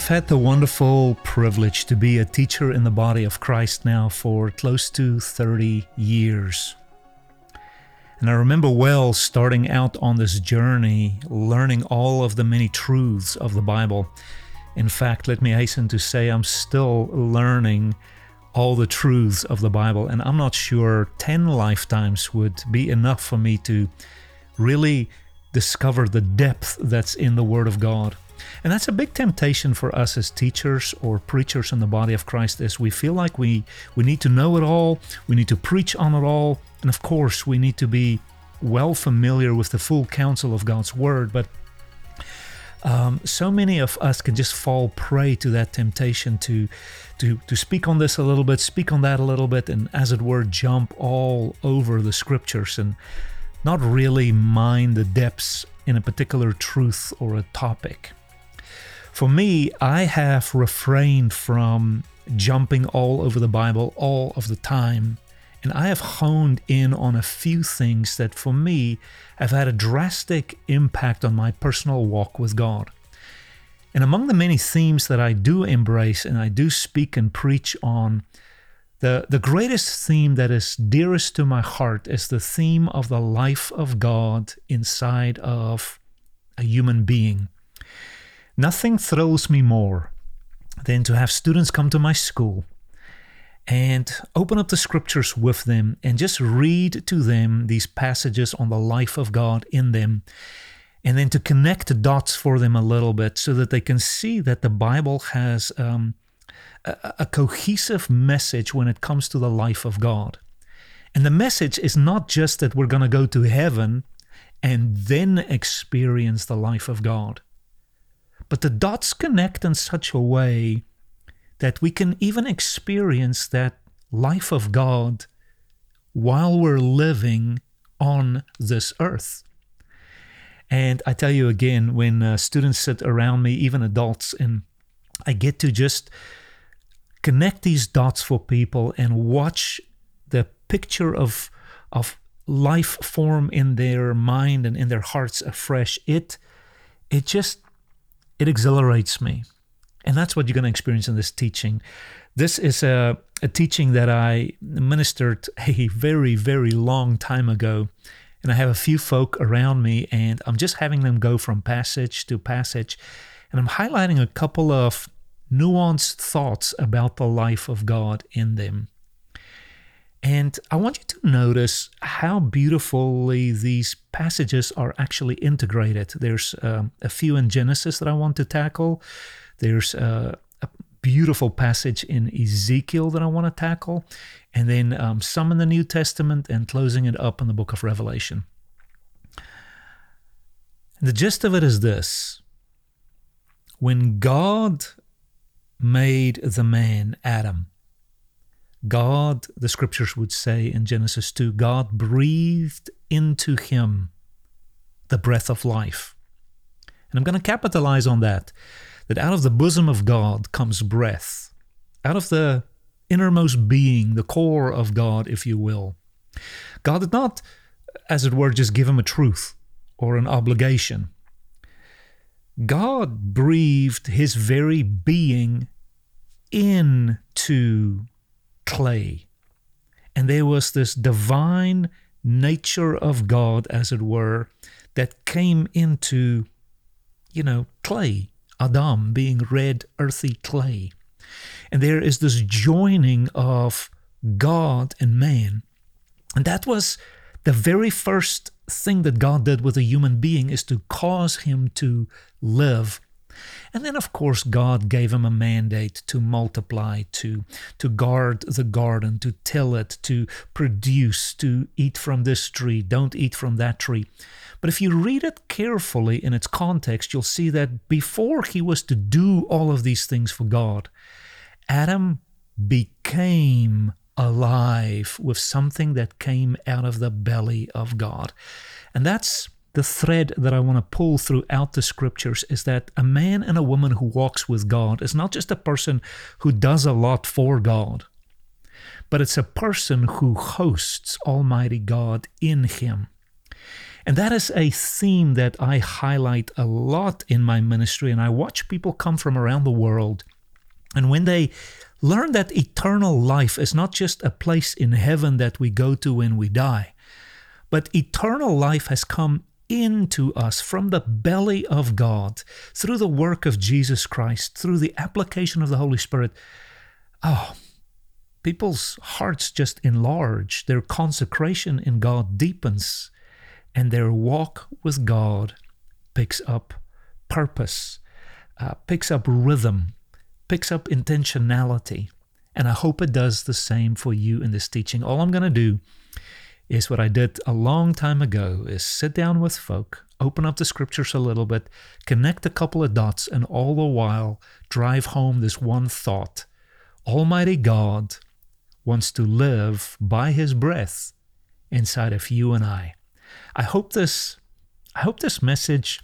I've had the wonderful privilege to be a teacher in the body of Christ now for close to 30 years. And I remember well starting out on this journey, learning all of the many truths of the Bible. In fact, let me hasten to say I'm still learning all the truths of the Bible, and I'm not sure 10 lifetimes would be enough for me to really discover the depth that's in the Word of God. And that's a big temptation for us as teachers or preachers in the body of Christ is we feel like we we need to know it all, we need to preach on it all, and of course we need to be well familiar with the full counsel of God's word, but um, so many of us can just fall prey to that temptation to, to to speak on this a little bit, speak on that a little bit, and as it were, jump all over the scriptures and not really mind the depths in a particular truth or a topic. For me, I have refrained from jumping all over the Bible all of the time. And I have honed in on a few things that for me have had a drastic impact on my personal walk with God. And among the many themes that I do embrace and I do speak and preach on, the, the greatest theme that is dearest to my heart is the theme of the life of God inside of a human being. Nothing thrills me more than to have students come to my school and open up the scriptures with them and just read to them these passages on the life of God in them. And then to connect the dots for them a little bit so that they can see that the Bible has um, a, a cohesive message when it comes to the life of God. And the message is not just that we're going to go to heaven and then experience the life of God. But the dots connect in such a way that we can even experience that life of God while we're living on this earth. And I tell you again, when uh, students sit around me, even adults, and I get to just connect these dots for people and watch the picture of of life form in their mind and in their hearts afresh, it it just it exhilarates me. And that's what you're going to experience in this teaching. This is a, a teaching that I ministered a very, very long time ago. And I have a few folk around me, and I'm just having them go from passage to passage. And I'm highlighting a couple of nuanced thoughts about the life of God in them. And I want you to notice how beautifully these passages are actually integrated. There's um, a few in Genesis that I want to tackle. There's uh, a beautiful passage in Ezekiel that I want to tackle. And then um, some in the New Testament and closing it up in the book of Revelation. The gist of it is this when God made the man, Adam, God, the scriptures would say in Genesis 2, God breathed into him the breath of life. And I'm going to capitalize on that, that out of the bosom of God comes breath, out of the innermost being, the core of God, if you will. God did not, as it were, just give him a truth or an obligation. God breathed his very being into clay. And there was this divine nature of God, as it were, that came into, you know, clay, Adam being red, earthy clay. And there is this joining of God and man. And that was the very first thing that God did with a human being is to cause him to live. And then, of course, God gave him a mandate to multiply, to, to guard the garden, to till it, to produce, to eat from this tree, don't eat from that tree. But if you read it carefully in its context, you'll see that before he was to do all of these things for God, Adam became alive with something that came out of the belly of God. And that's the thread that I want to pull throughout the scriptures is that a man and a woman who walks with God is not just a person who does a lot for God, but it's a person who hosts Almighty God in him. And that is a theme that I highlight a lot in my ministry. And I watch people come from around the world. And when they learn that eternal life is not just a place in heaven that we go to when we die, but eternal life has come into us from the belly of God through the work of Jesus Christ, through the application of the Holy Spirit. Oh, people's hearts just enlarge, their consecration in God deepens, and their walk with God picks up purpose, uh, picks up rhythm, picks up intentionality. And I hope it does the same for you in this teaching. All I'm going to do is what I did a long time ago is sit down with folk, open up the scriptures a little bit, connect a couple of dots, and all the while drive home this one thought. Almighty God wants to live by his breath inside of you and I. I hope this I hope this message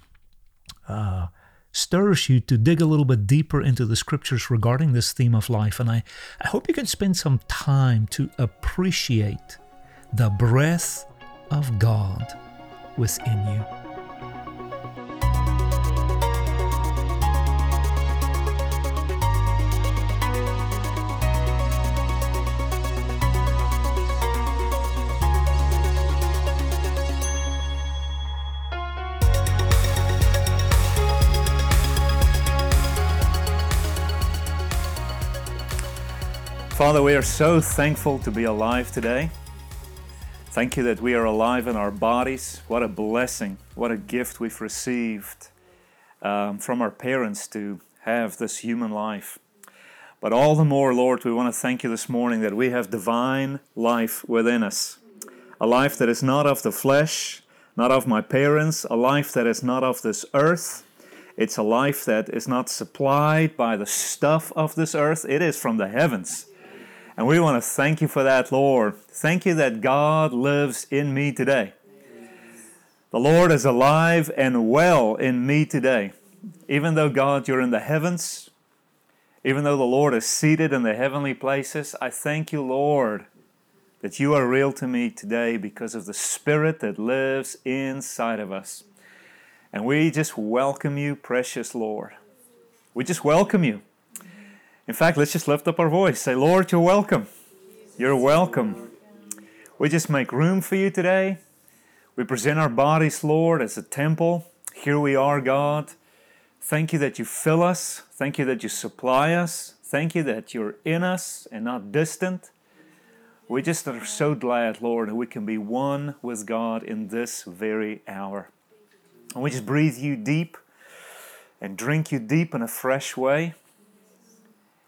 uh, stirs you to dig a little bit deeper into the scriptures regarding this theme of life. And I, I hope you can spend some time to appreciate the breath of God within you. Father, we are so thankful to be alive today. Thank you that we are alive in our bodies. What a blessing, what a gift we've received um, from our parents to have this human life. But all the more, Lord, we want to thank you this morning that we have divine life within us. A life that is not of the flesh, not of my parents, a life that is not of this earth. It's a life that is not supplied by the stuff of this earth, it is from the heavens. And we want to thank you for that, Lord. Thank you that God lives in me today. The Lord is alive and well in me today. Even though, God, you're in the heavens, even though the Lord is seated in the heavenly places, I thank you, Lord, that you are real to me today because of the Spirit that lives inside of us. And we just welcome you, precious Lord. We just welcome you. In fact, let's just lift up our voice. Say, Lord, you're welcome. You're welcome. We just make room for you today. We present our bodies, Lord, as a temple. Here we are, God. Thank you that you fill us. Thank you that you supply us. Thank you that you're in us and not distant. We just are so glad, Lord, that we can be one with God in this very hour. And we just breathe you deep and drink you deep in a fresh way.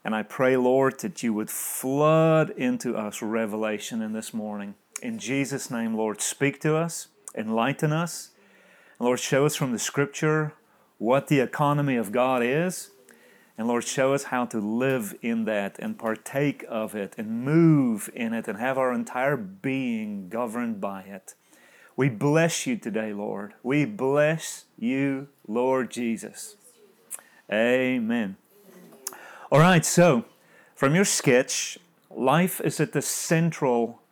And I pray, Lord, that you would flood into us revelation in this morning. In Jesus' name, Lord, speak to us, enlighten us. And Lord, show us from the scripture what the economy of God is. And Lord, show us how to live in that and partake of it and move in it and have our entire being governed by it. We bless you today, Lord. We bless you, Lord Jesus. Amen. All right, so from your sketch, life is at the central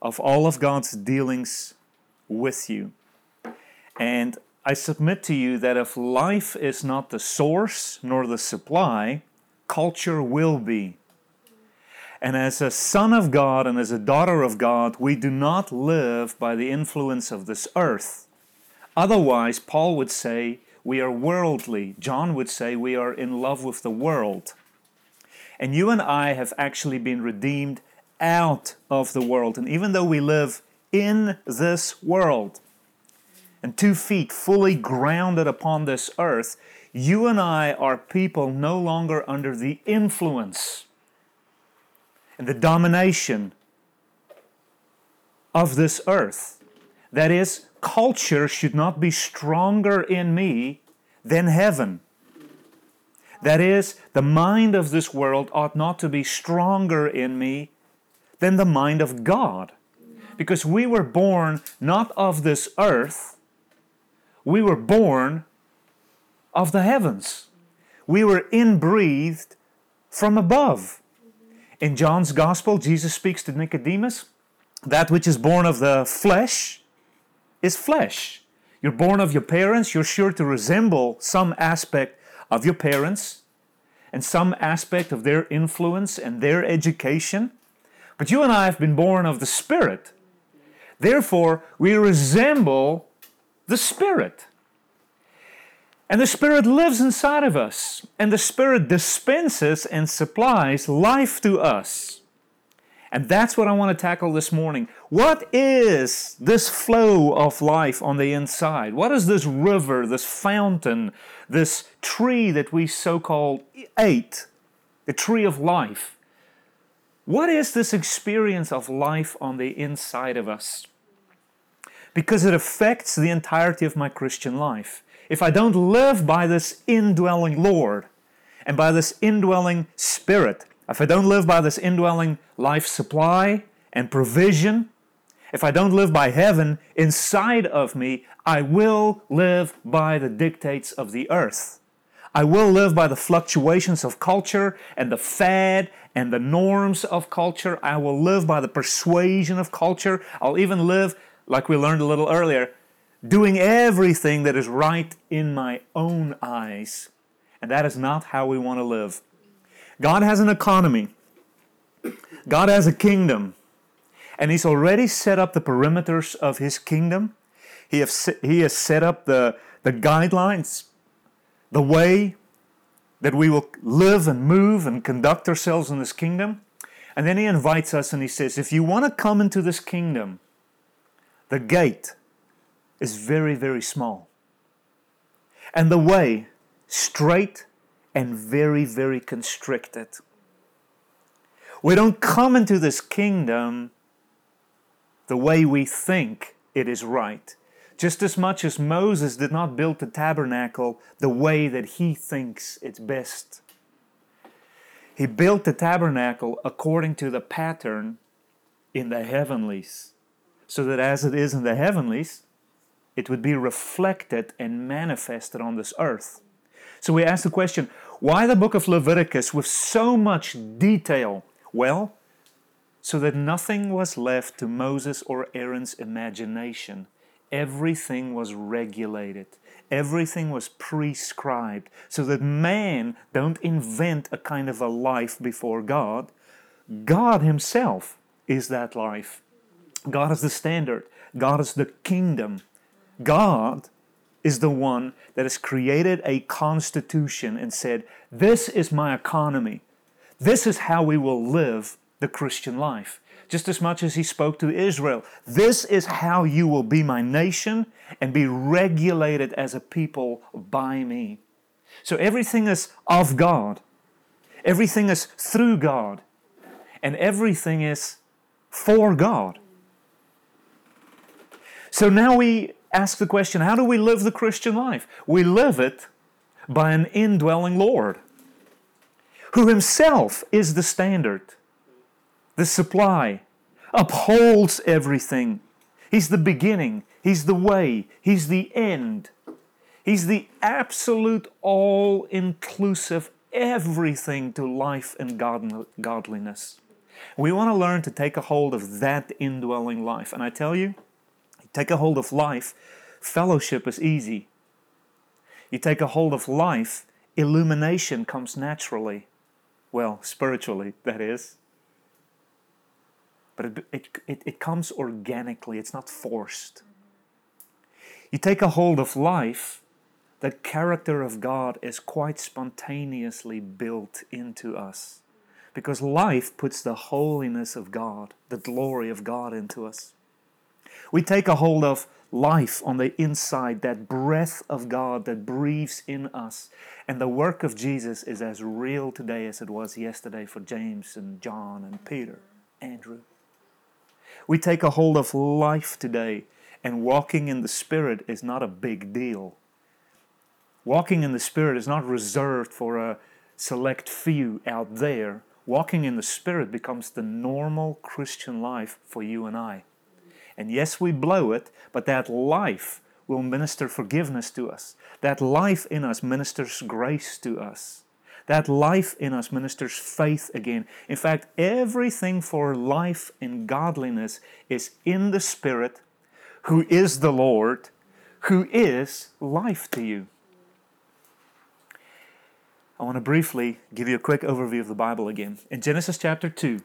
of all of God's dealings with you. And I submit to you that if life is not the source nor the supply, culture will be. And as a son of God and as a daughter of God, we do not live by the influence of this earth. Otherwise, Paul would say we are worldly. John would say we are in love with the world. And you and I have actually been redeemed out of the world. And even though we live in this world and two feet fully grounded upon this earth, You and I are people no longer under the influence and the domination of this earth. That is, culture should not be stronger in me than heaven. That is, the mind of this world ought not to be stronger in me than the mind of God. Because we were born not of this earth, we were born of the heavens. We were inbreathed from above. In John's Gospel, Jesus speaks to Nicodemus that which is born of the flesh is flesh. You're born of your parents, you're sure to resemble some aspect of your parents and some aspect of their influence and their education. But you and I have been born of the Spirit. Therefore, we resemble the Spirit. And the Spirit lives inside of us, and the Spirit dispenses and supplies life to us. And that's what I want to tackle this morning. What is this flow of life on the inside? What is this river, this fountain, this tree that we so called ate, the tree of life? What is this experience of life on the inside of us? Because it affects the entirety of my Christian life. If I don't live by this indwelling Lord and by this indwelling Spirit, if I don't live by this indwelling life supply and provision, if I don't live by heaven inside of me, I will live by the dictates of the earth. I will live by the fluctuations of culture and the fad and the norms of culture. I will live by the persuasion of culture. I'll even live, like we learned a little earlier, doing everything that is right in my own eyes. And that is not how we want to live. God has an economy, God has a kingdom, and He's already set up the perimeters of His kingdom. He, have, he has set up the, the guidelines, the way that we will live and move and conduct ourselves in this kingdom. And then He invites us and He says, If you want to come into this kingdom, the gate is very, very small. And the way strait and very, very constricted. We don't come into this kingdom the way we think it is right. Just as much as Moses did not build the tabernacle the way that he thinks it's best. He built the tabernacle according to the pattern in the heavenlies, so that as it is in the heavenlies, it would be reflected and manifested on this earth. So we ask the question why the book of Leviticus with so much detail? Well, so that nothing was left to Moses or Aaron's imagination. Everything was regulated. Everything was prescribed so that man don't invent a kind of a life before God. God himself is that life. God is the standard. God is the kingdom. God is the one that has created a constitution and said, This is my economy. This is how we will live the Christian life. Just as much as he spoke to Israel, this is how you will be my nation and be regulated as a people by me. So everything is of God, everything is through God, and everything is for God. So now we ask the question how do we live the Christian life? We live it by an indwelling Lord who himself is the standard, the supply, upholds everything. He's the beginning, He's the way, He's the end. He's the absolute, all inclusive everything to life and godliness. We want to learn to take a hold of that indwelling life. And I tell you, take a hold of life, fellowship is easy. You take a hold of life, illumination comes naturally. Well, spiritually, that is. But it, it, it, it comes organically, it's not forced. You take a hold of life, the character of God is quite spontaneously built into us. Because life puts the holiness of God, the glory of God into us we take a hold of life on the inside, that breath of God that breathes in us. And the work of Jesus is as real today as it was yesterday for James and John and Peter, Andrew. We take a hold of life today, and walking in the Spirit is not a big deal. Walking in the Spirit is not reserved for a select few out there. Walking in the Spirit becomes the normal Christian life for you and I. And yes, we blow it, but that life will minister forgiveness to us. That life in us ministers grace to us. That life in us ministers faith again. In fact, everything for life and godliness is in the Spirit, who is the Lord, who is life to you. I want to briefly give you a quick overview of the Bible again. In Genesis chapter 2,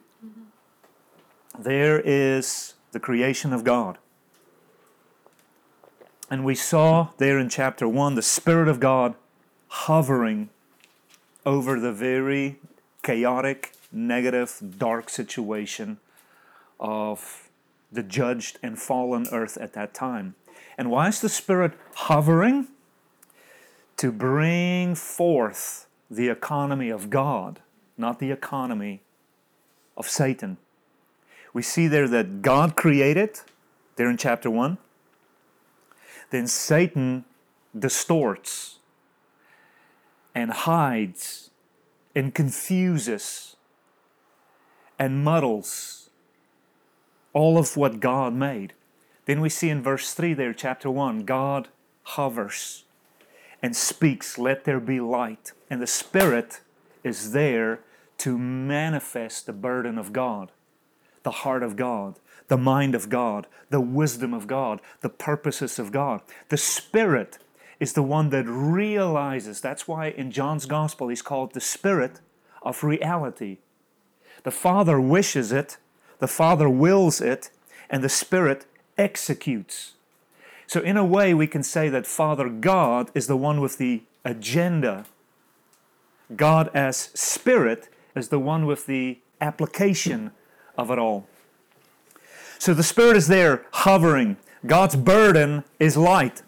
there is the creation of God. And we saw there in chapter 1 the Spirit of God hovering over the very chaotic, negative, dark situation of the judged and fallen earth at that time. And why is the Spirit hovering? To bring forth the economy of God, not the economy of Satan. We see there that God created, there in chapter 1. Then Satan distorts and hides and confuses and muddles all of what God made. Then we see in verse 3 there, chapter 1, God hovers and speaks, Let there be light. And the Spirit is there to manifest the burden of God, the heart of God, the mind of God, the wisdom of God, the purposes of God. The Spirit is the one that realizes. That's why in John's Gospel he's called the Spirit of reality. The Father wishes it, the Father wills it, and the Spirit executes. So, in a way, we can say that Father God is the one with the agenda. God, as Spirit, is the one with the application of it all. So, the Spirit is there hovering. God's burden is light.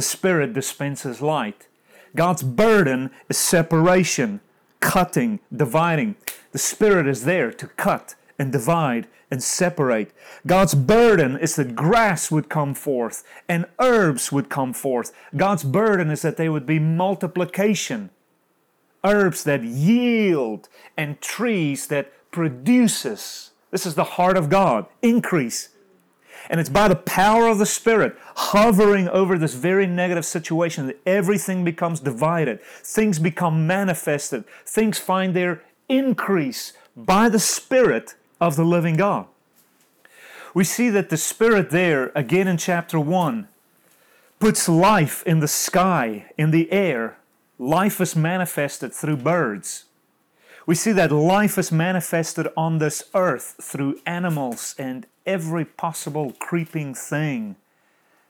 The Spirit dispenses light. God's burden is separation, cutting, dividing. The Spirit is there to cut and divide and separate. God's burden is that grass would come forth and herbs would come forth. God's burden is that there would be multiplication, herbs that yield and trees that produces. This is the heart of God, increase. And it's by the power of the Spirit hovering over this very negative situation that everything becomes divided. Things become manifested. Things find their increase by the Spirit of the living God. We see that the Spirit there, again in chapter 1, puts life in the sky, in the air. Life is manifested through birds. We see that life is manifested on this earth through animals and every possible creeping thing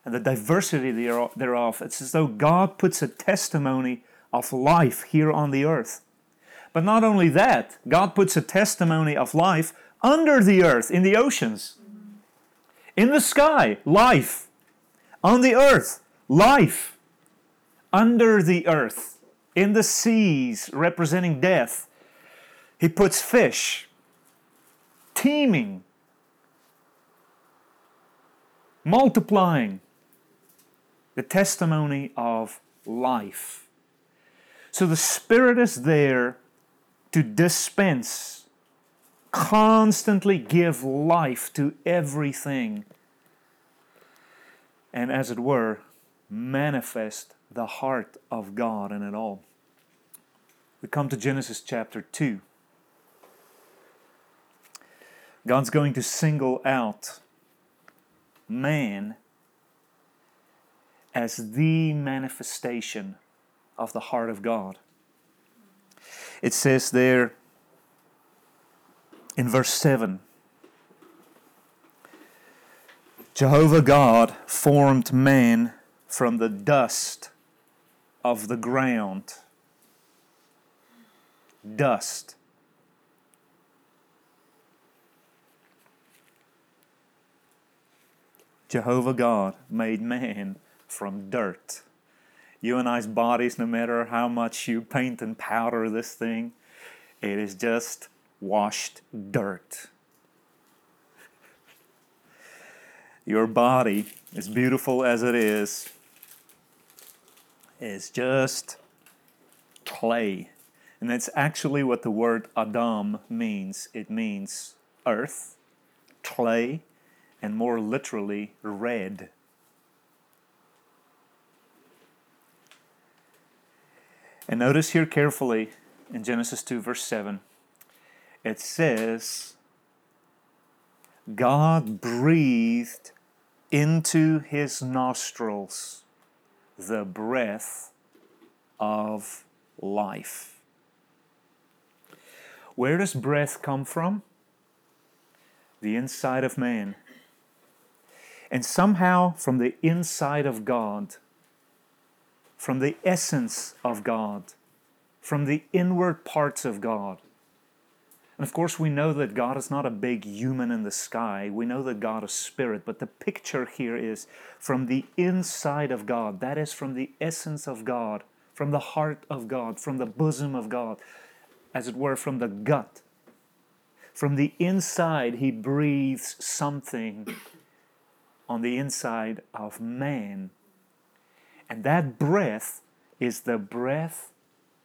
and the diversity thereof. It's as though God puts a testimony of life here on the earth. But not only that, God puts a testimony of life under the earth, in the oceans. In the sky, life. On the earth, life. Under the earth, in the seas, representing death, he puts fish, teeming, multiplying, the testimony of life. So the Spirit is there to dispense constantly give life to everything, and as it were, manifest the heart of God in it all. We come to Genesis chapter 2. God's going to single out man as the manifestation of the heart of God. It says there, in verse 7. Jehovah God formed man from the dust of the ground. Dust. Jehovah God made man from dirt. You and I's bodies, no matter how much you paint and powder this thing, it is just washed dirt. Your body, as beautiful as it is, is just clay. And that's actually what the word Adam means. It means earth, clay, and more literally, red. And notice here carefully in Genesis 2, verse 7, it says, God breathed into his nostrils the breath of life. Where does breath come from? The inside of man. And somehow from the inside of God, from the essence of God, from the inward parts of God. And of course, we know that God is not a big human in the sky. We know that God is spirit. But the picture here is from the inside of God. That is from the essence of God, from the heart of God, from the bosom of God as it were, from the gut. From the inside, he breathes something on the inside of man. And that breath is the breath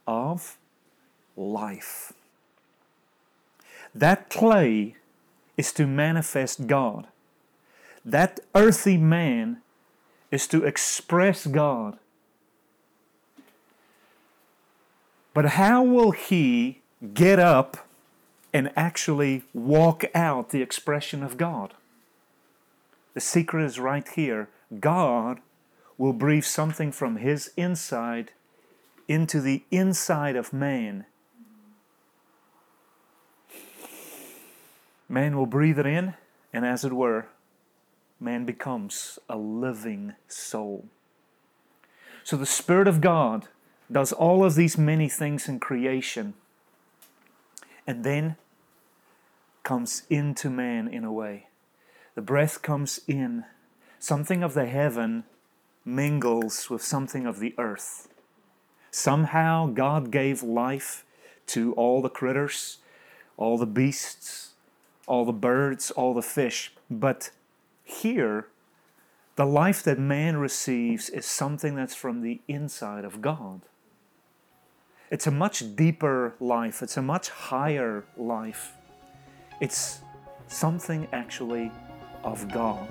of life. That clay is to manifest God. That earthy man is to express God But how will he get up and actually walk out the expression of God? The secret is right here. God will breathe something from his inside into the inside of man. Man will breathe it in, and as it were, man becomes a living soul. So the Spirit of God does all of these many things in creation and then comes into man in a way. The breath comes in, something of the heaven mingles with something of the earth. Somehow God gave life to all the critters, all the beasts, all the birds, all the fish. But here, the life that man receives is something that's from the inside of God. It's a much deeper life, it's a much higher life. It's something actually of God.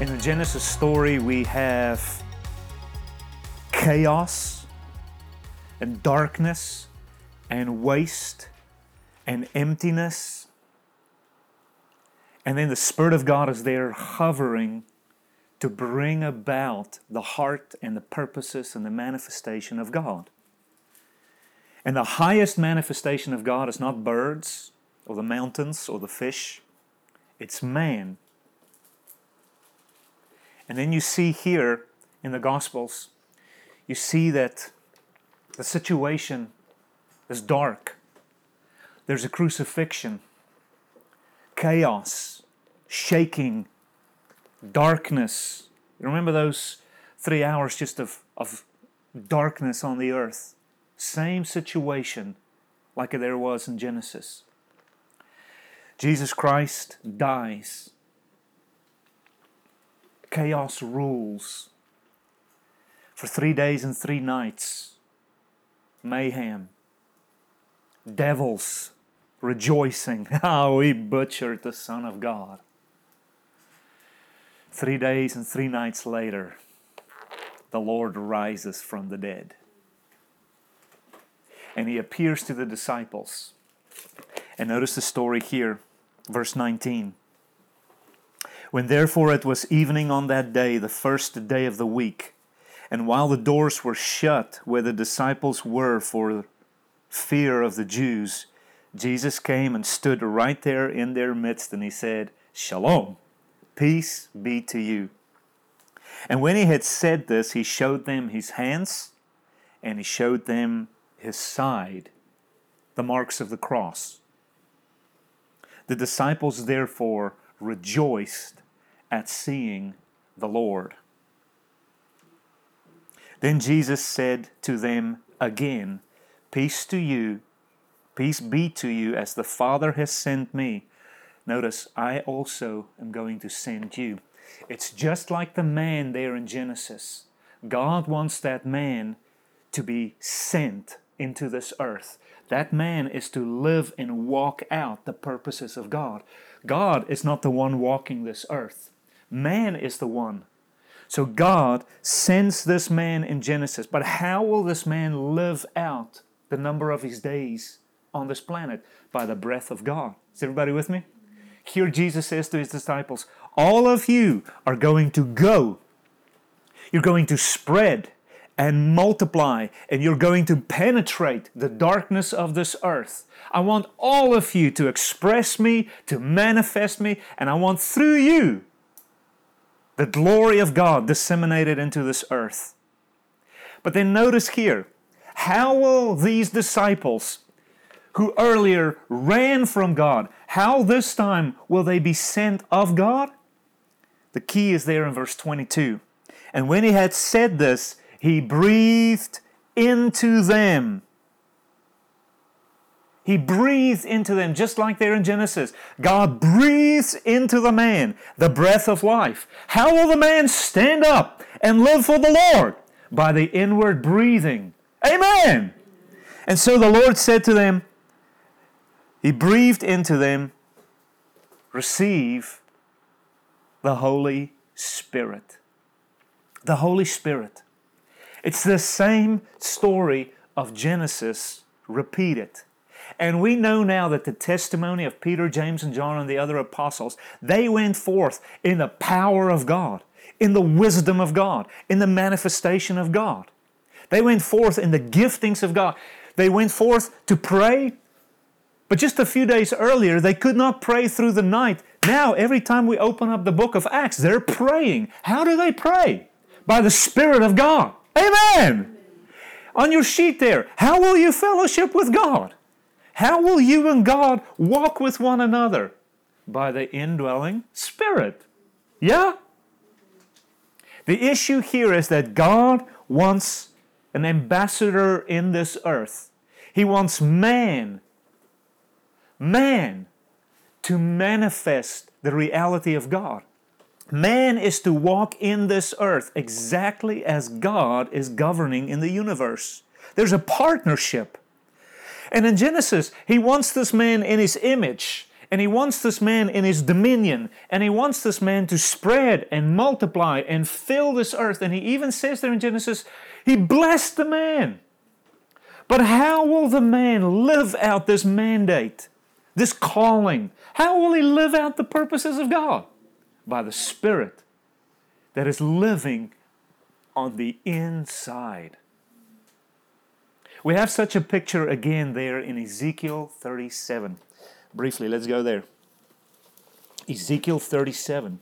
In the Genesis story, we have chaos and darkness and waste and emptiness. And then the Spirit of God is there hovering to bring about the heart and the purposes and the manifestation of God. And the highest manifestation of God is not birds or the mountains or the fish, it's man and then you see here in the Gospels, you see that the situation is dark. There's a crucifixion, chaos, shaking, darkness. You remember those three hours just of, of darkness on the earth? Same situation like there was in Genesis. Jesus Christ dies chaos rules. For three days and three nights, mayhem, devils rejoicing. How ah, we butchered the Son of God. Three days and three nights later, the Lord rises from the dead. And he appears to the disciples. And notice the story here, verse 19. When therefore it was evening on that day, the first day of the week, and while the doors were shut where the disciples were for fear of the Jews, Jesus came and stood right there in their midst and he said, Shalom, peace be to you. And when he had said this, he showed them his hands and he showed them his side, the marks of the cross. The disciples therefore rejoiced at seeing the Lord. Then Jesus said to them again, Peace to you, peace be to you, as the Father has sent me. Notice, I also am going to send you. It's just like the man there in Genesis. God wants that man to be sent into this earth. That man is to live and walk out the purposes of God. God is not the one walking this earth, man is the one. So God sends this man in Genesis. But how will this man live out the number of his days on this planet? By the breath of God. Is everybody with me? Here Jesus says to his disciples, All of you are going to go. You're going to spread and multiply, and you're going to penetrate the darkness of this earth. I want all of you to express me, to manifest me, and I want through you the glory of God disseminated into this earth. But then notice here, how will these disciples who earlier ran from God, how this time will they be sent of God? The key is there in verse 22. And when he had said this, he breathed into them. He breathes into them, just like there in Genesis. God breathes into the man the breath of life. How will the man stand up and live for the Lord? By the inward breathing. Amen. And so the Lord said to them, He breathed into them, receive the Holy Spirit. The Holy Spirit. It's the same story of Genesis repeated. And we know now that the testimony of Peter, James, and John and the other apostles, they went forth in the power of God, in the wisdom of God, in the manifestation of God. They went forth in the giftings of God. They went forth to pray, but just a few days earlier, they could not pray through the night. Now, every time we open up the book of Acts, they're praying. How do they pray? By the Spirit of God. Amen. On your sheet there, how will you fellowship with God? How will you and God walk with one another? By the indwelling Spirit. Yeah? The issue here is that God wants an ambassador in this earth. He wants man, man, to manifest the reality of God. Man is to walk in this earth exactly as God is governing in the universe. There's a partnership. And in Genesis, he wants this man in his image, and he wants this man in his dominion, and he wants this man to spread and multiply and fill this earth. And he even says there in Genesis, he blessed the man. But how will the man live out this mandate, this calling? How will he live out the purposes of God? by the Spirit that is living on the inside. We have such a picture again there in Ezekiel 37. Briefly, let's go there. Ezekiel 37.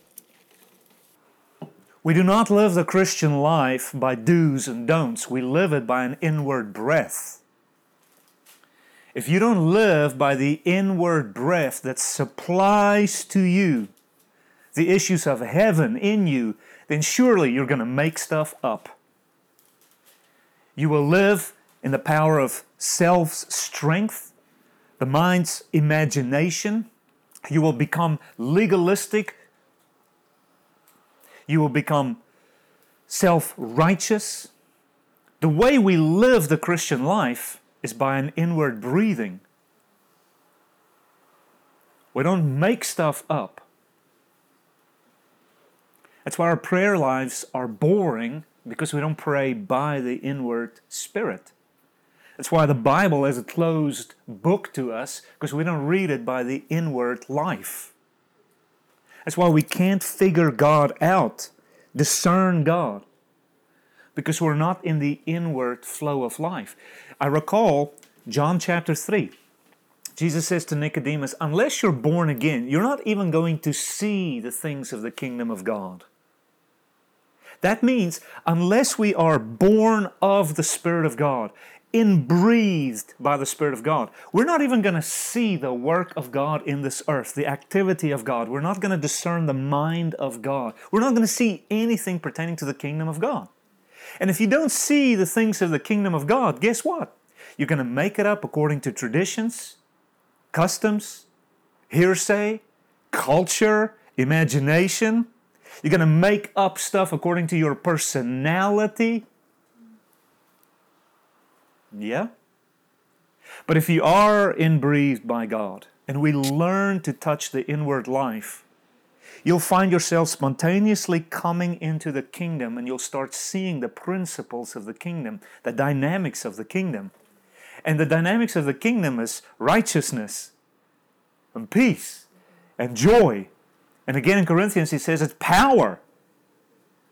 We do not live the Christian life by do's and don'ts. We live it by an inward breath. If you don't live by the inward breath that supplies to you the issues of heaven in you, then surely you're going to make stuff up. You will live in the power of self's strength, the mind's imagination. You will become legalistic. You will become self righteous. The way we live the Christian life is by an inward breathing. We don't make stuff up. That's why our prayer lives are boring because we don't pray by the inward spirit. That's why the Bible is a closed book to us because we don't read it by the inward life. That's why we can't figure God out, discern God, because we're not in the inward flow of life. I recall John chapter 3. Jesus says to Nicodemus, Unless you're born again, you're not even going to see the things of the kingdom of God. That means, unless we are born of the Spirit of God, inbreathed by the Spirit of God, we're not even going to see the work of God in this earth, the activity of God. We're not going to discern the mind of God. We're not going to see anything pertaining to the kingdom of God. And if you don't see the things of the kingdom of God, guess what? You're going to make it up according to traditions, customs, hearsay, culture, imagination. You're going to make up stuff according to your personality. Yeah? But if you are inbreathed by God and we learn to touch the inward life, you'll find yourself spontaneously coming into the kingdom and you'll start seeing the principles of the kingdom, the dynamics of the kingdom. And the dynamics of the kingdom is righteousness and peace and joy. And again in Corinthians, he says it's power.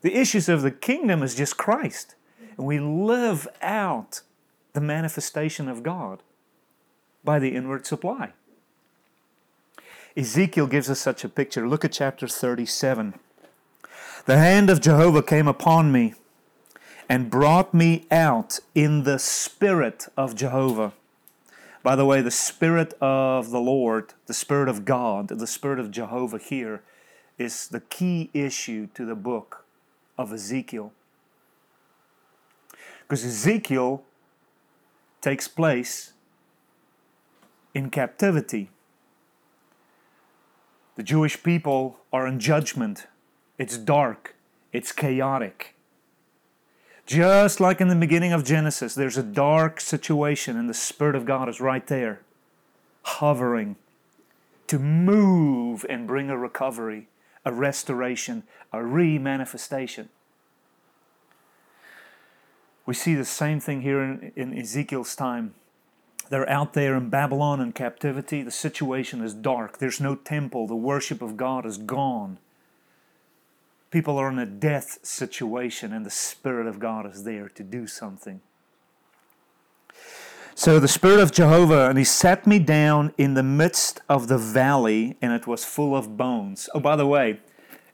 The issues of the kingdom is just Christ. And we live out the manifestation of God by the inward supply. Ezekiel gives us such a picture. Look at chapter 37. The hand of Jehovah came upon me and brought me out in the spirit of Jehovah. By the way, the spirit of the Lord, the spirit of God, the spirit of Jehovah here is the key issue to the book of Ezekiel. Because Ezekiel takes place in captivity. The Jewish people are in judgment. It's dark, it's chaotic. Just like in the beginning of Genesis, there's a dark situation, and the Spirit of God is right there, hovering to move and bring a recovery, a restoration, a re manifestation. We see the same thing here in, in Ezekiel's time. They're out there in Babylon in captivity. The situation is dark. There's no temple. The worship of God is gone. People are in a death situation, and the Spirit of God is there to do something. So the Spirit of Jehovah, and He set me down in the midst of the valley, and it was full of bones. Oh, by the way,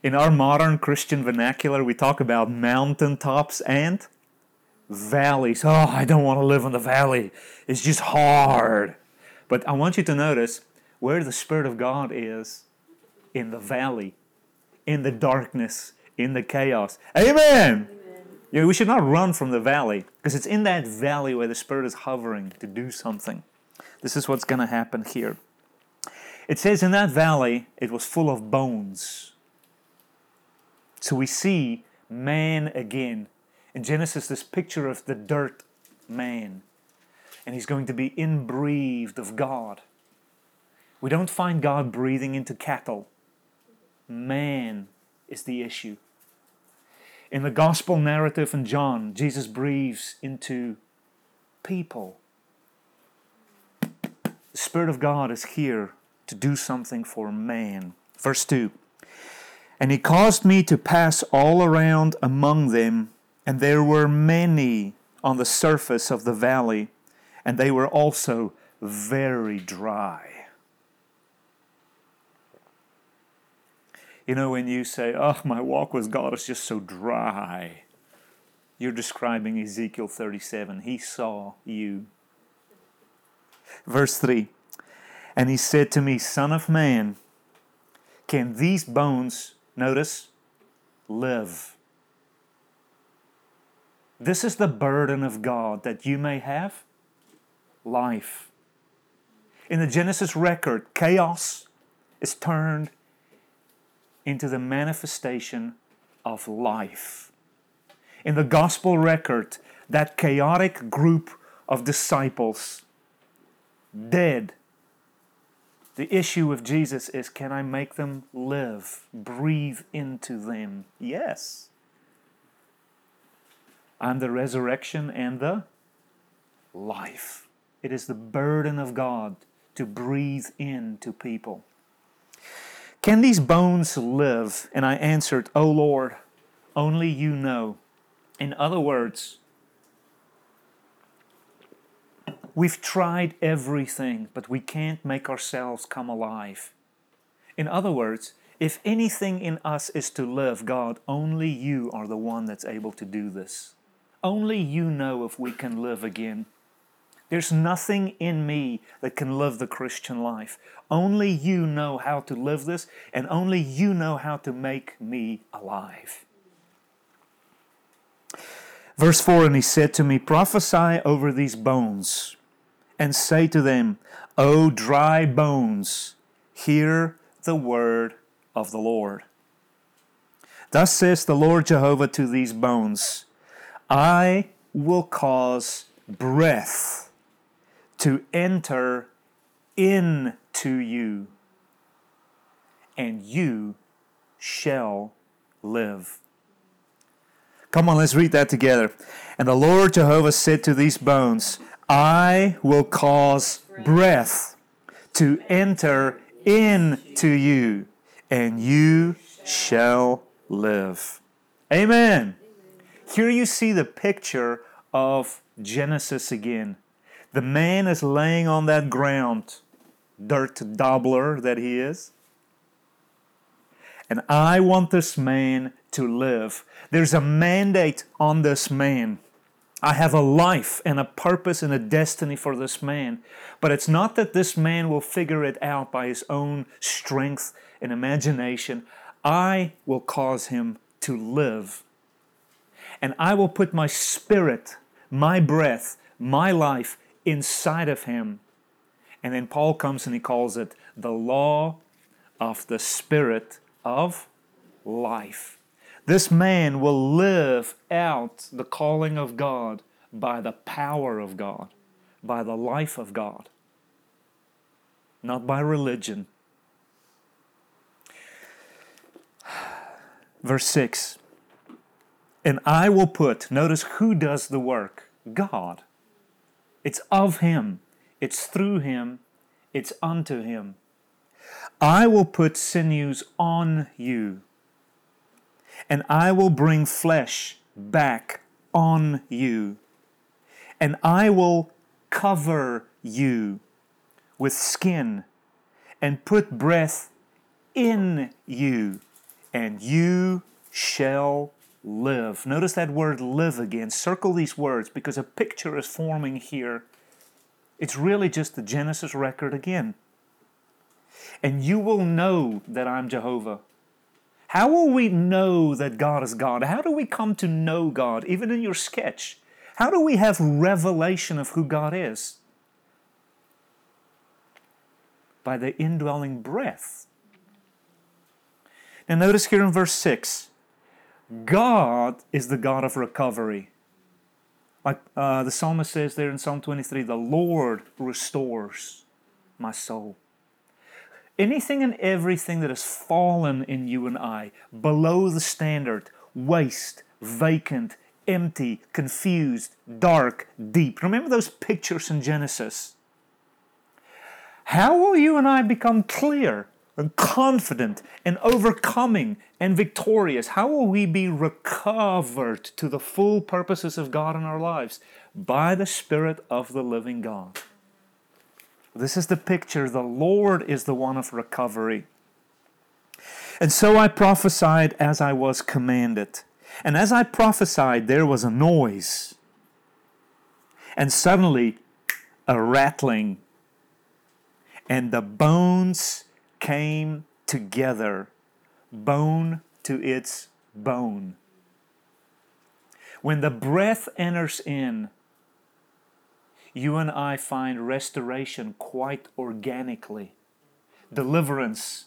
in our modern Christian vernacular, we talk about mountaintops and valleys. Oh, I don't want to live in the valley. It's just hard. But I want you to notice where the Spirit of God is in the valley, in the darkness, in the chaos. Amen. Amen. Yeah, we should not run from the valley because it's in that valley where the Spirit is hovering to do something. This is what's going to happen here. It says in that valley it was full of bones. So we see man again in Genesis, this picture of the dirt man, and he's going to be inbreathed of God. We don't find God breathing into cattle. Man is the issue. In the gospel narrative in John, Jesus breathes into people. The Spirit of God is here to do something for man. Verse 2 And he caused me to pass all around among them and there were many on the surface of the valley, and they were also very dry. You know, when you say, Oh, my walk with God is just so dry, you're describing Ezekiel 37. He saw you. Verse 3 And he said to me, Son of man, can these bones, notice, live? This is the burden of God that you may have life. In the Genesis record, chaos is turned into the manifestation of life. In the gospel record, that chaotic group of disciples, dead, the issue with Jesus is can I make them live, breathe into them? Yes. I'm the resurrection and the life. It is the burden of God to breathe into people. Can these bones live? And I answered, O Lord, only you know. In other words, We've tried everything, but we can't make ourselves come alive. In other words, if anything in us is to live, God, only you are the one that's able to do this. Only you know if we can live again. There's nothing in me that can live the Christian life. Only you know how to live this, and only you know how to make me alive. Verse 4 And he said to me, Prophesy over these bones, and say to them, O dry bones, hear the word of the Lord. Thus says the Lord Jehovah to these bones I will cause breath to enter into you, and you shall live. Come on, let's read that together. And the Lord Jehovah said to these bones, I will cause breath to enter into you, and you shall live. Amen. Here you see the picture of Genesis again. The man is laying on that ground, dirt dabbler that he is. And I want this man to live. There's a mandate on this man. I have a life and a purpose and a destiny for this man. But it's not that this man will figure it out by his own strength and imagination. I will cause him to live. And I will put my spirit, my breath, my life inside of him. And then Paul comes and he calls it the law of the Spirit of life. This man will live out the calling of God by the power of God, by the life of God, not by religion. Verse 6 And I will put, notice who does the work? God. It's of Him, it's through Him, it's unto Him. I will put sinews on you, and I will bring flesh back on you, and I will cover you with skin, and put breath in you, and you shall live. Notice that word live again. Circle these words because a picture is forming here. It's really just the Genesis record again. And you will know that I'm Jehovah. How will we know that God is God? How do we come to know God, even in your sketch? How do we have revelation of who God is? By the indwelling breath. Now, notice here in verse 6 God is the God of recovery. Like uh, the psalmist says there in Psalm 23, the Lord restores my soul. Anything and everything that has fallen in you and I, below the standard, waste, vacant, empty, confused, dark, deep. Remember those pictures in Genesis? How will you and I become clear and confident and overcoming and victorious? How will we be recovered to the full purposes of God in our lives? By the Spirit of the living God. This is the picture. The Lord is the one of recovery. And so I prophesied as I was commanded. And as I prophesied, there was a noise. And suddenly, a rattling. And the bones came together, bone to its bone. When the breath enters in, you and I find restoration quite organically, deliverance,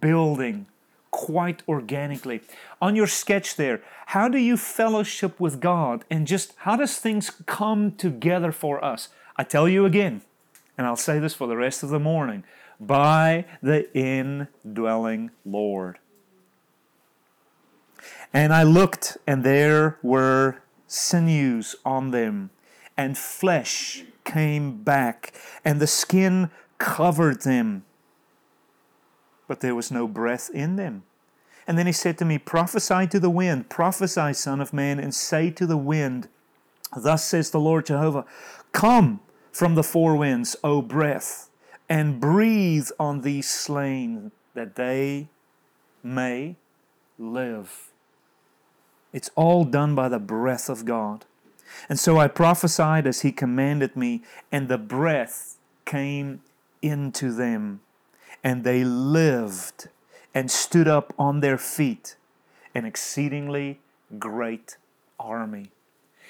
building quite organically. On your sketch there, how do you fellowship with God and just how does things come together for us? I tell you again, and I'll say this for the rest of the morning by the indwelling Lord. And I looked, and there were sinews on them, and flesh came back, and the skin covered them, but there was no breath in them. And then he said to me, Prophesy to the wind, prophesy, Son of Man, and say to the wind, Thus says the Lord Jehovah, Come from the four winds, O breath, and breathe on these slain that they may live. It's all done by the breath of God. And so I prophesied as he commanded me, and the breath came into them, and they lived and stood up on their feet, an exceedingly great army.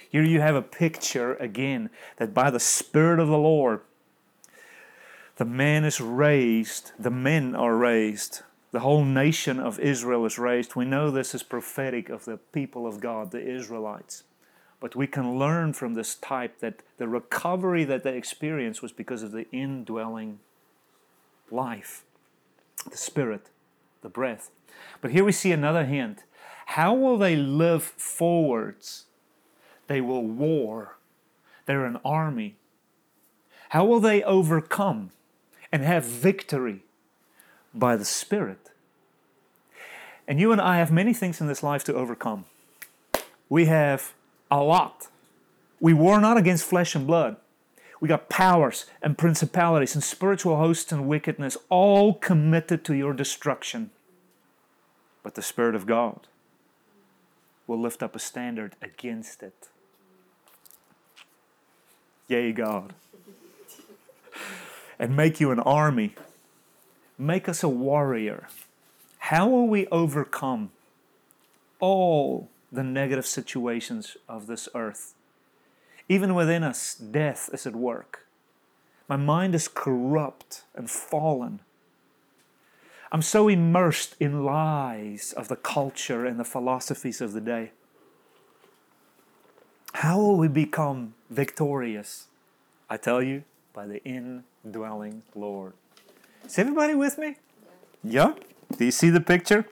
Here you have a picture again that by the Spirit of the Lord, the man is raised, the men are raised, the whole nation of Israel is raised. We know this is prophetic of the people of God, the Israelites. But we can learn from this type that the recovery that they experienced was because of the indwelling life, the Spirit, the breath. But here we see another hint. How will they live forwards? They will war. They're an army. How will they overcome and have victory? By the Spirit. And you and I have many things in this life to overcome. We have a lot. We war not against flesh and blood. We got powers and principalities and spiritual hosts and wickedness all committed to your destruction. But the Spirit of God will lift up a standard against it. Yea, God. And make you an army. Make us a warrior. How will we overcome all the negative situations of this earth. Even within us, death is at work. My mind is corrupt and fallen. I'm so immersed in lies of the culture and the philosophies of the day. How will we become victorious? I tell you, by the indwelling Lord. Is everybody with me? Yeah? Do you see the picture?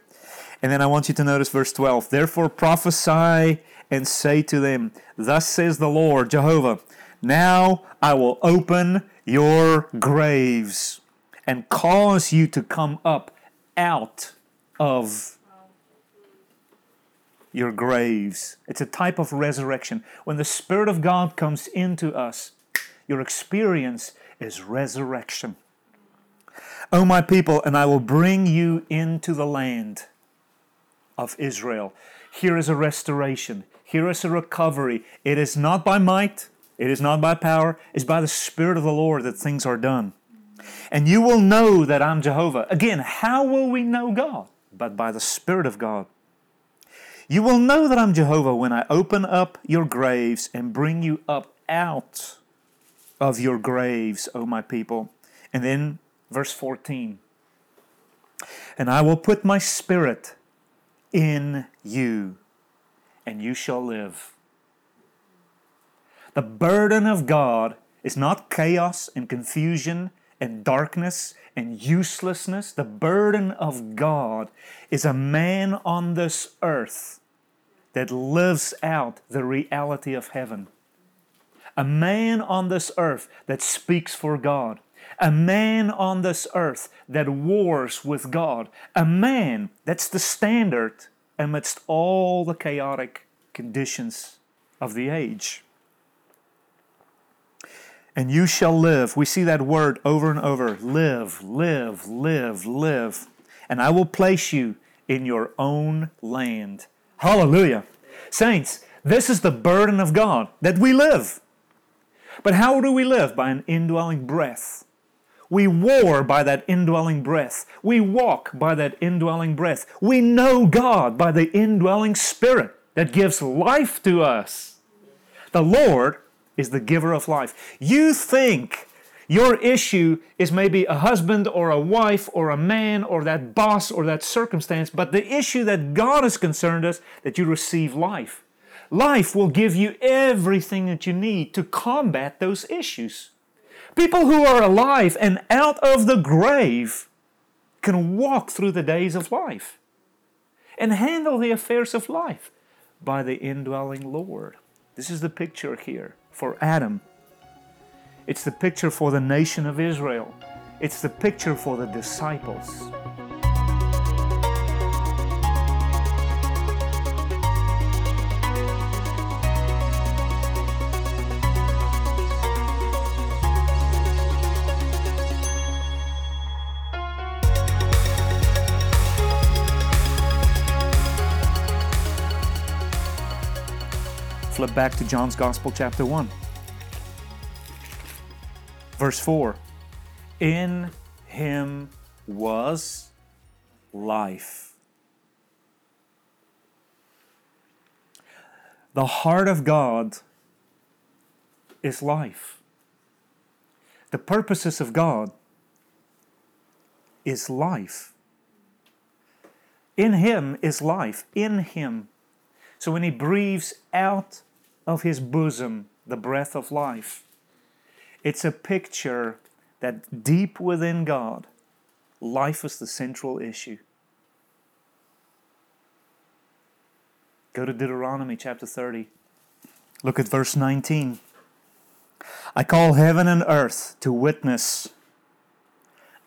And then I want you to notice verse 12. Therefore prophesy and say to them, Thus says the Lord Jehovah, Now I will open your graves and cause you to come up out of your graves. It's a type of resurrection. When the Spirit of God comes into us, your experience is resurrection. O my people, and I will bring you into the land of Israel. Here is a restoration. Here is a recovery. It is not by might, it is not by power, it's by the Spirit of the Lord that things are done. And you will know that I'm Jehovah. Again, how will we know God? But by the Spirit of God. You will know that I'm Jehovah when I open up your graves and bring you up out of your graves, O my people. And then verse 14. And I will put my spirit in you, and you shall live. The burden of God is not chaos and confusion and darkness and uselessness. The burden of God is a man on this earth that lives out the reality of heaven. A man on this earth that speaks for God a man on this earth that wars with God, a man that's the standard amidst all the chaotic conditions of the age. And you shall live. We see that word over and over live, live, live, live. And I will place you in your own land. Hallelujah. Saints, this is the burden of God that we live. But how do we live? By an indwelling breath. We war by that indwelling breath. We walk by that indwelling breath. We know God by the indwelling Spirit that gives life to us. The Lord is the giver of life. You think your issue is maybe a husband or a wife or a man or that boss or that circumstance, but the issue that God is concerned is that you receive life. Life will give you everything that you need to combat those issues. People who are alive and out of the grave can walk through the days of life and handle the affairs of life by the indwelling Lord. This is the picture here for Adam. It's the picture for the nation of Israel. It's the picture for the disciples. Flip back to John's Gospel, chapter 1. Verse 4 In him was life. The heart of God is life. The purposes of God is life. In Him is life. In Him. So when He breathes out of His bosom the breath of life, it's a picture that deep within God, life is the central issue. Go to Deuteronomy chapter 30. Look at verse 19. I call heaven and earth to witness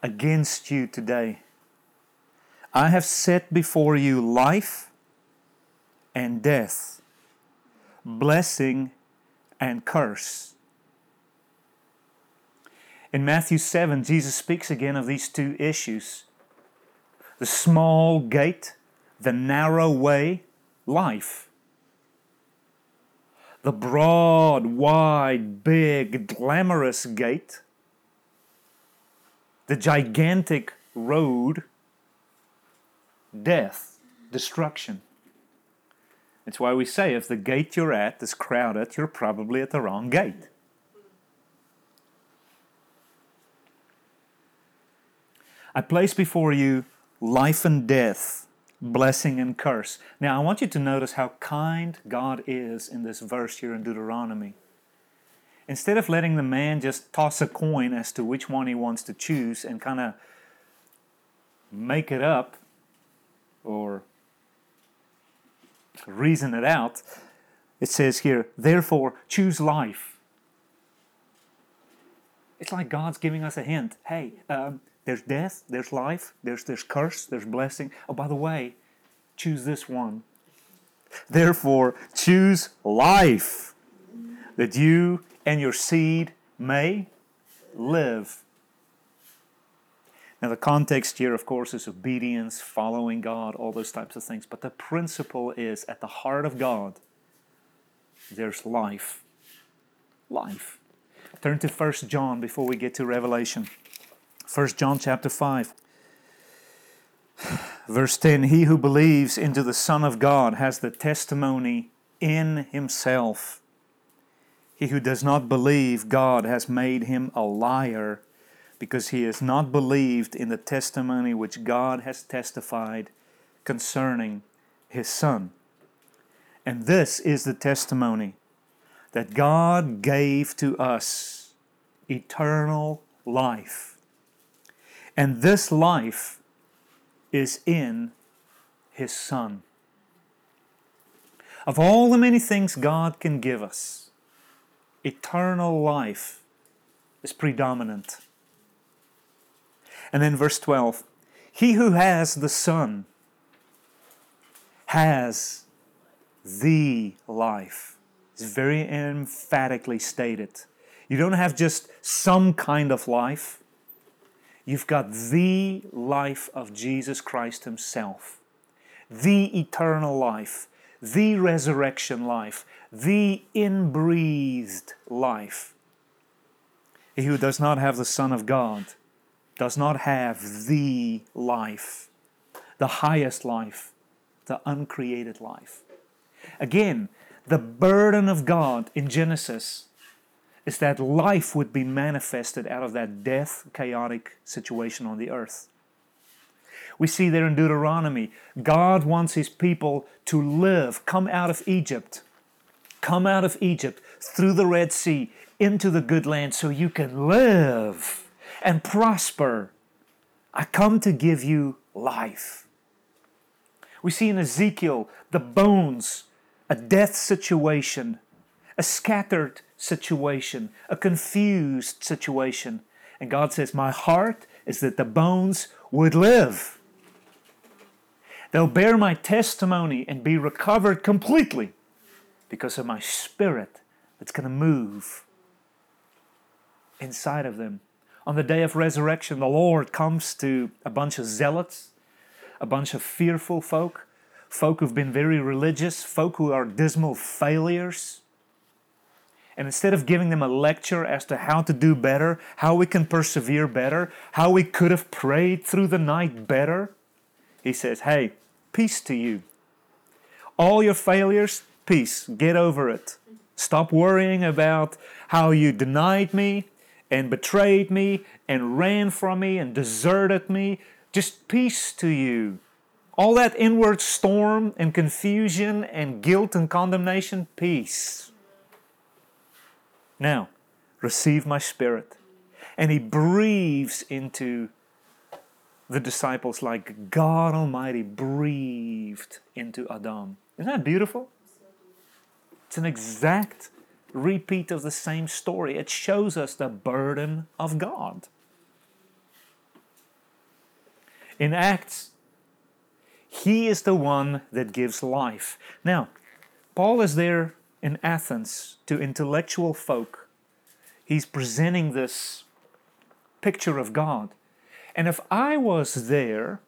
against you today. I have set before you life and death, blessing and curse. In Matthew 7, Jesus speaks again of these two issues the small gate, the narrow way, life. The broad, wide, big, glamorous gate, the gigantic road, death, destruction. It's why we say if the gate you're at is crowded, you're probably at the wrong gate. I place before you life and death, blessing and curse. Now, I want you to notice how kind God is in this verse here in Deuteronomy. Instead of letting the man just toss a coin as to which one he wants to choose and kind of make it up or reason it out, it says here, therefore, choose life. It's like God's giving us a hint. Hey, um, there's death, there's life, there's there's curse, there's blessing. Oh, by the way, choose this one. Therefore, choose life that you and your seed may live. Now, the context here, of course, is obedience, following God, all those types of things. But the principle is at the heart of God, there's life. Life. Turn to 1 John before we get to Revelation. 1 John chapter 5. Verse 10 He who believes into the Son of God has the testimony in himself. He who does not believe God has made him a liar because he has not believed in the testimony which God has testified concerning his Son. And this is the testimony that God gave to us eternal life and this life is in His Son. Of all the many things God can give us, eternal life is predominant. And then verse 12 He who has the Son has the life. It's very emphatically stated. You don't have just some kind of life. You've got the life of Jesus Christ Himself, the eternal life, the resurrection life, the inbreathed life. He who does not have the Son of God does not have the life, the highest life, the uncreated life. Again, the burden of God in Genesis is that life would be manifested out of that death, chaotic situation on the earth. We see there in Deuteronomy, God wants His people to live, come out of Egypt, come out of Egypt through the Red Sea into the good land so you can live and prosper. I come to give you life. We see in Ezekiel the bones, a death situation, a scattered situation, a confused situation. And God says, My heart is that the bones would live. They'll bear my testimony and be recovered completely because of my spirit that's going to move inside of them. On the day of resurrection, the Lord comes to a bunch of zealots, a bunch of fearful folk, folk who've been very religious, folk who are dismal failures And instead of giving them a lecture as to how to do better, how we can persevere better, how we could have prayed through the night better, he says, Hey, peace to you. All your failures, peace. Get over it. Stop worrying about how you denied me and betrayed me and ran from me and deserted me. Just peace to you. All that inward storm and confusion and guilt and condemnation, peace. Now, receive my spirit. And he breathes into the disciples like God Almighty breathed into Adam. Isn't that beautiful? It's an exact repeat of the same story. It shows us the burden of God. In Acts, He is the one that gives life. Now, Paul is there in Athens to intellectual folk. He's presenting this picture of God. And if I was there,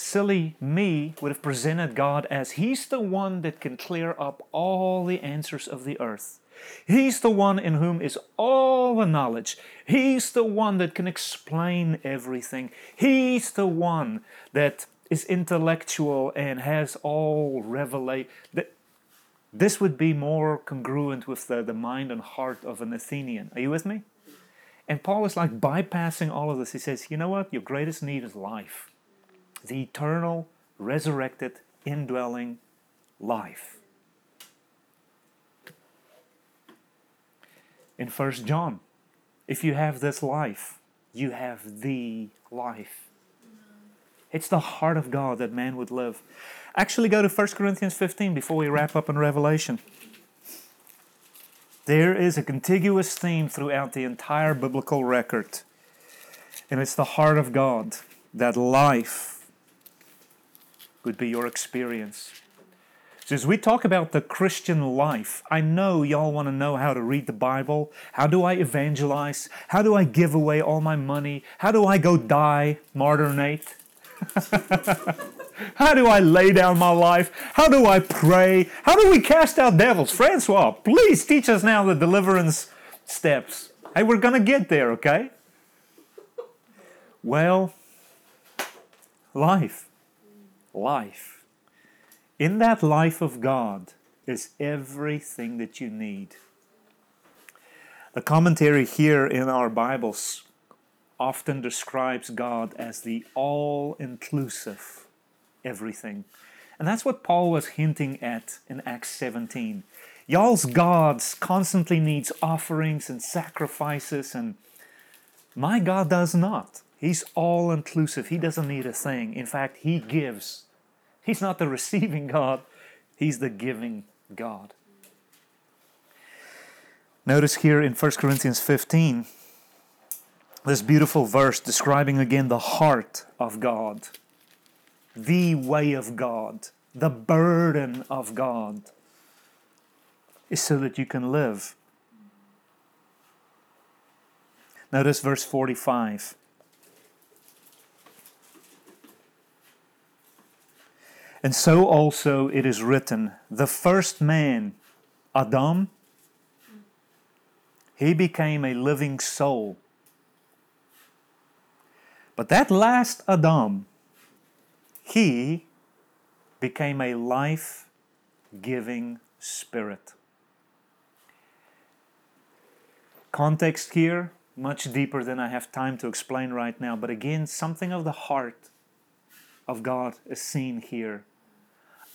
silly me would have presented God as He's the one that can clear up all the answers of the earth. He's the one in whom is all the knowledge. He's the one that can explain everything. He's the one that is intellectual and has all revelation. This would be more congruent with the, the mind and heart of an Athenian. Are you with me? And Paul is like bypassing all of this. He says, You know what? Your greatest need is life the eternal, resurrected, indwelling life. In First John, if you have this life, you have the life. It's the heart of God that man would live. Actually, go to 1 Corinthians 15 before we wrap up in Revelation. There is a contiguous theme throughout the entire biblical record, and it's the heart of God, that life would be your experience. So, as we talk about the Christian life, I know y'all want to know how to read the Bible. How do I evangelize? How do I give away all my money? How do I go die, martyr Nate? How do I lay down my life? How do I pray? How do we cast out devils? Francois, please teach us now the deliverance steps. Hey, we're going to get there, okay? Well, life life. In that life of God is everything that you need. The commentary here in our Bibles often describes God as the all inclusive everything. And that's what Paul was hinting at in Acts 17. Y'all's gods constantly needs offerings and sacrifices and my God does not. He's all inclusive. He doesn't need a thing. In fact, He gives. He's not the receiving God, He's the giving God. Notice here in 1 Corinthians 15 this beautiful verse describing again the heart of God, the way of God, the burden of God is so that you can live. Notice verse 45. And so also it is written the first man, Adam, he became a living soul. But that last Adam, he became a life giving spirit. Context here, much deeper than I have time to explain right now, but again, something of the heart of God is seen here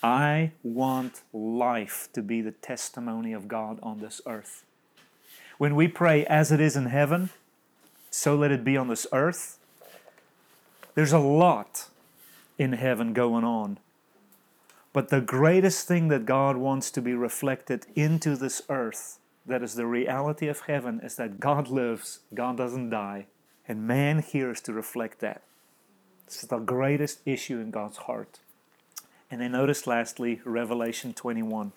I want life to be the testimony of God on this earth. When we pray, as it is in heaven, so let it be on this earth, there's a lot in heaven going on. But the greatest thing that God wants to be reflected into this earth, that is the reality of heaven, is that God lives, God doesn't die, and man here is to reflect that. Is the greatest issue in God's heart. And then notice lastly Revelation 21.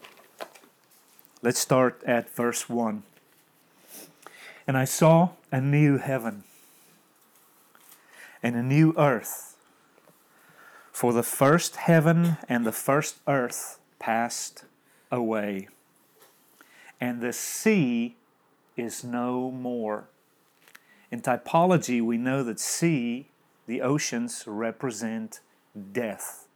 Let's start at verse 1. And I saw a new heaven and a new earth. For the first heaven and the first earth passed away, and the sea is no more. In typology, we know that sea, the oceans, represent death.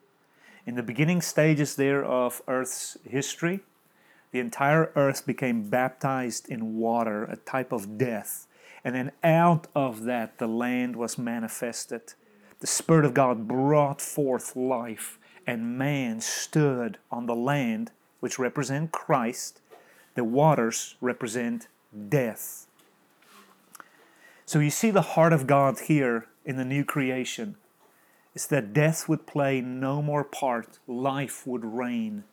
In the beginning stages there of Earth's history, the entire earth became baptized in water, a type of death. And then out of that, the land was manifested. The Spirit of God brought forth life, and man stood on the land, which represent Christ. The waters represent death. So you see the heart of God here in the new creation is that death would play no more part, life would reign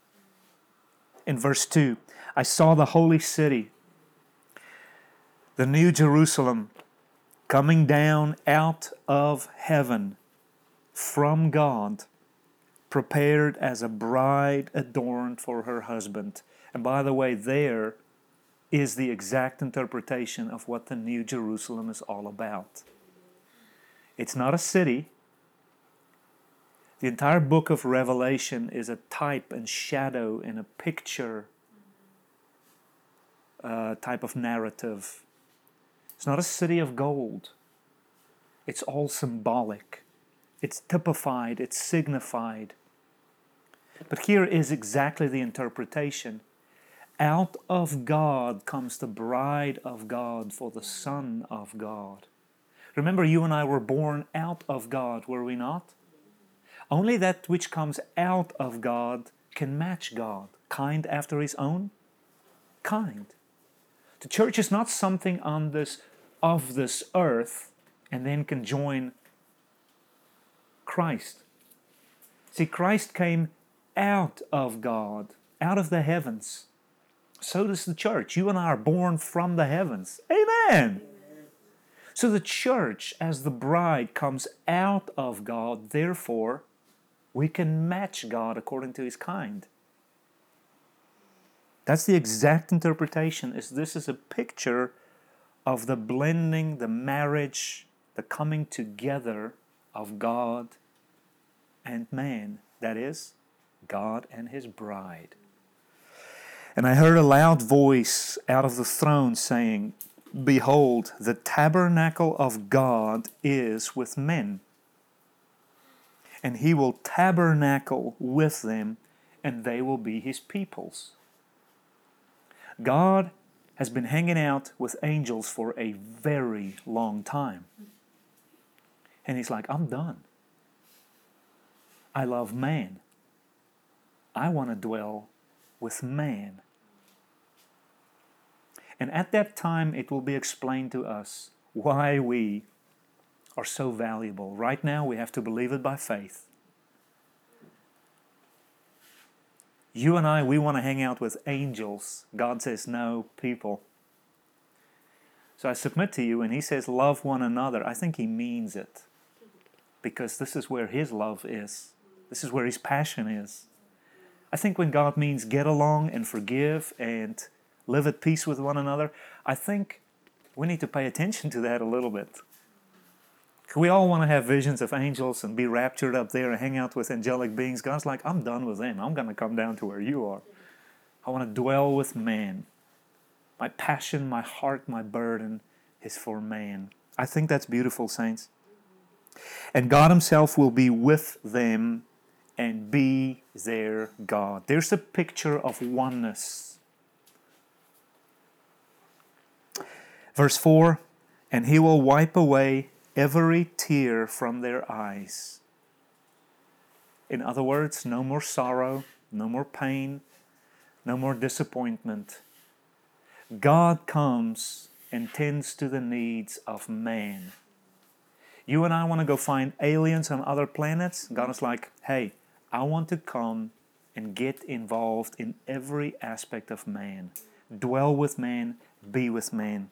in verse 2 I saw the holy city, the new Jerusalem, coming down out of heaven from God, prepared as a bride adorned for her husband. And by the way, there is the exact interpretation of what the New Jerusalem is all about. It's not a city, the entire book of Revelation is a type and shadow and a picture uh, type of narrative. It's not a city of gold, it's all symbolic, it's typified, it's signified. But here is exactly the interpretation. Out of God comes the bride of God for the Son of God. Remember, you and I were born out of God, were we not? Only that which comes out of God can match God. Kind after his own kind. The church is not something on this of this earth and then can join Christ. See, Christ came out of God, out of the heavens. So does the church. You and I are born from the heavens. Amen. So the church, as the bride, comes out of God, therefore, we can match God according to his kind. That's the exact interpretation is this is a picture of the blending, the marriage, the coming together of God and man. That is, God and his bride. And I heard a loud voice out of the throne saying, Behold, the tabernacle of God is with men and he will tabernacle with them, and they will be his peoples. God has been hanging out with angels for a very long time. And he's like, I'm done. I love man. I want to dwell with man. And at that time, it will be explained to us why we are so valuable. Right now, we have to believe it by faith. You and I, we want to hang out with angels. God says, no, people. So I submit to you, and He says, love one another. I think He means it. Because this is where His love is, this is where His passion is. I think when God means get along and forgive and live at peace with one another, I think we need to pay attention to that a little bit. We all want to have visions of angels and be raptured up there and hang out with angelic beings. God's like, I'm done with them. I'm going to come down to where you are. I want to dwell with man. My passion, my heart, my burden is for man. I think that's beautiful, saints. And God Himself will be with them and be their God. There's a picture of oneness. Verse 4 And He will wipe away every tear from their eyes. In other words, no more sorrow, no more pain, no more disappointment. God comes and tends to the needs of man. You and I want to go find aliens on other planets. God is like, hey, I want to come and get involved in every aspect of man. Dwell with man, be with man.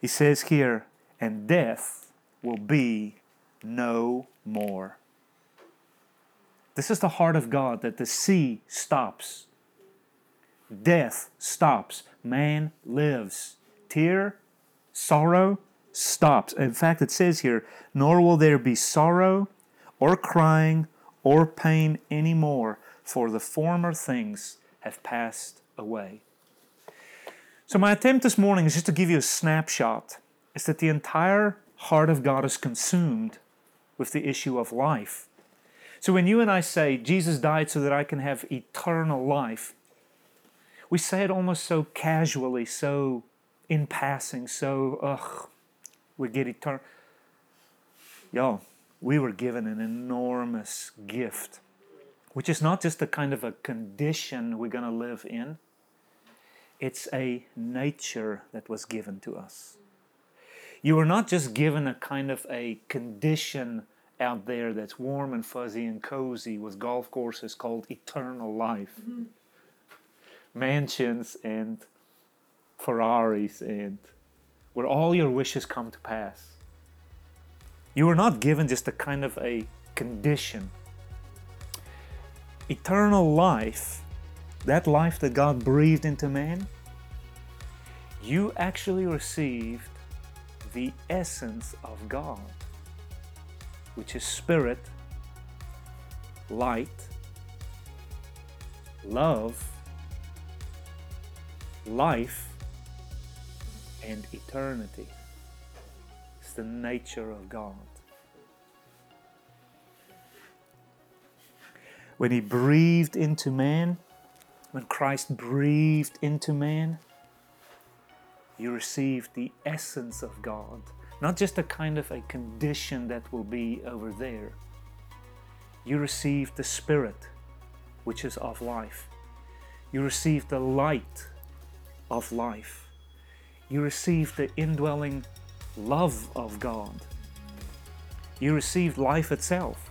He says here, and death will be no more. This is the heart of God that the sea stops, death stops, man lives, tear, sorrow stops. In fact, it says here, nor will there be sorrow or crying or pain anymore, for the former things have passed away. So, my attempt this morning is just to give you a snapshot. Is that the entire heart of God is consumed with the issue of life. So, when you and I say, Jesus died so that I can have eternal life, we say it almost so casually, so in passing, so, ugh, we get eternal. Y'all, we were given an enormous gift, which is not just a kind of a condition we're going to live in, it's a nature that was given to us. You were not just given a kind of a condition out there that's warm and fuzzy and cozy with golf courses called eternal life. Mm-hmm. Mansions and Ferraris and where all your wishes come to pass. You were not given just a kind of a condition. Eternal life, that life that God breathed into man, you actually received the essence of God, which is spirit, light, love, life, and eternity. It's the nature of God. When He breathed into man, when Christ breathed into man, you receive the essence of God, not just a kind of a condition that will be over there. You receive the Spirit, which is of life. You receive the light of life you receive the indwelling love of God. You receive life itself,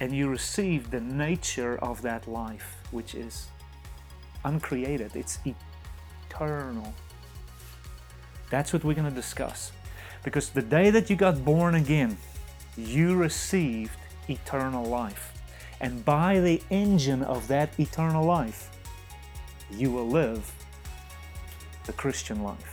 and you receive the nature of that life, which is uncreated, it's eternal. That's what we're going to discuss. Because the day that you got born again, you received eternal life. And by the engine of that eternal life, you will live the Christian life.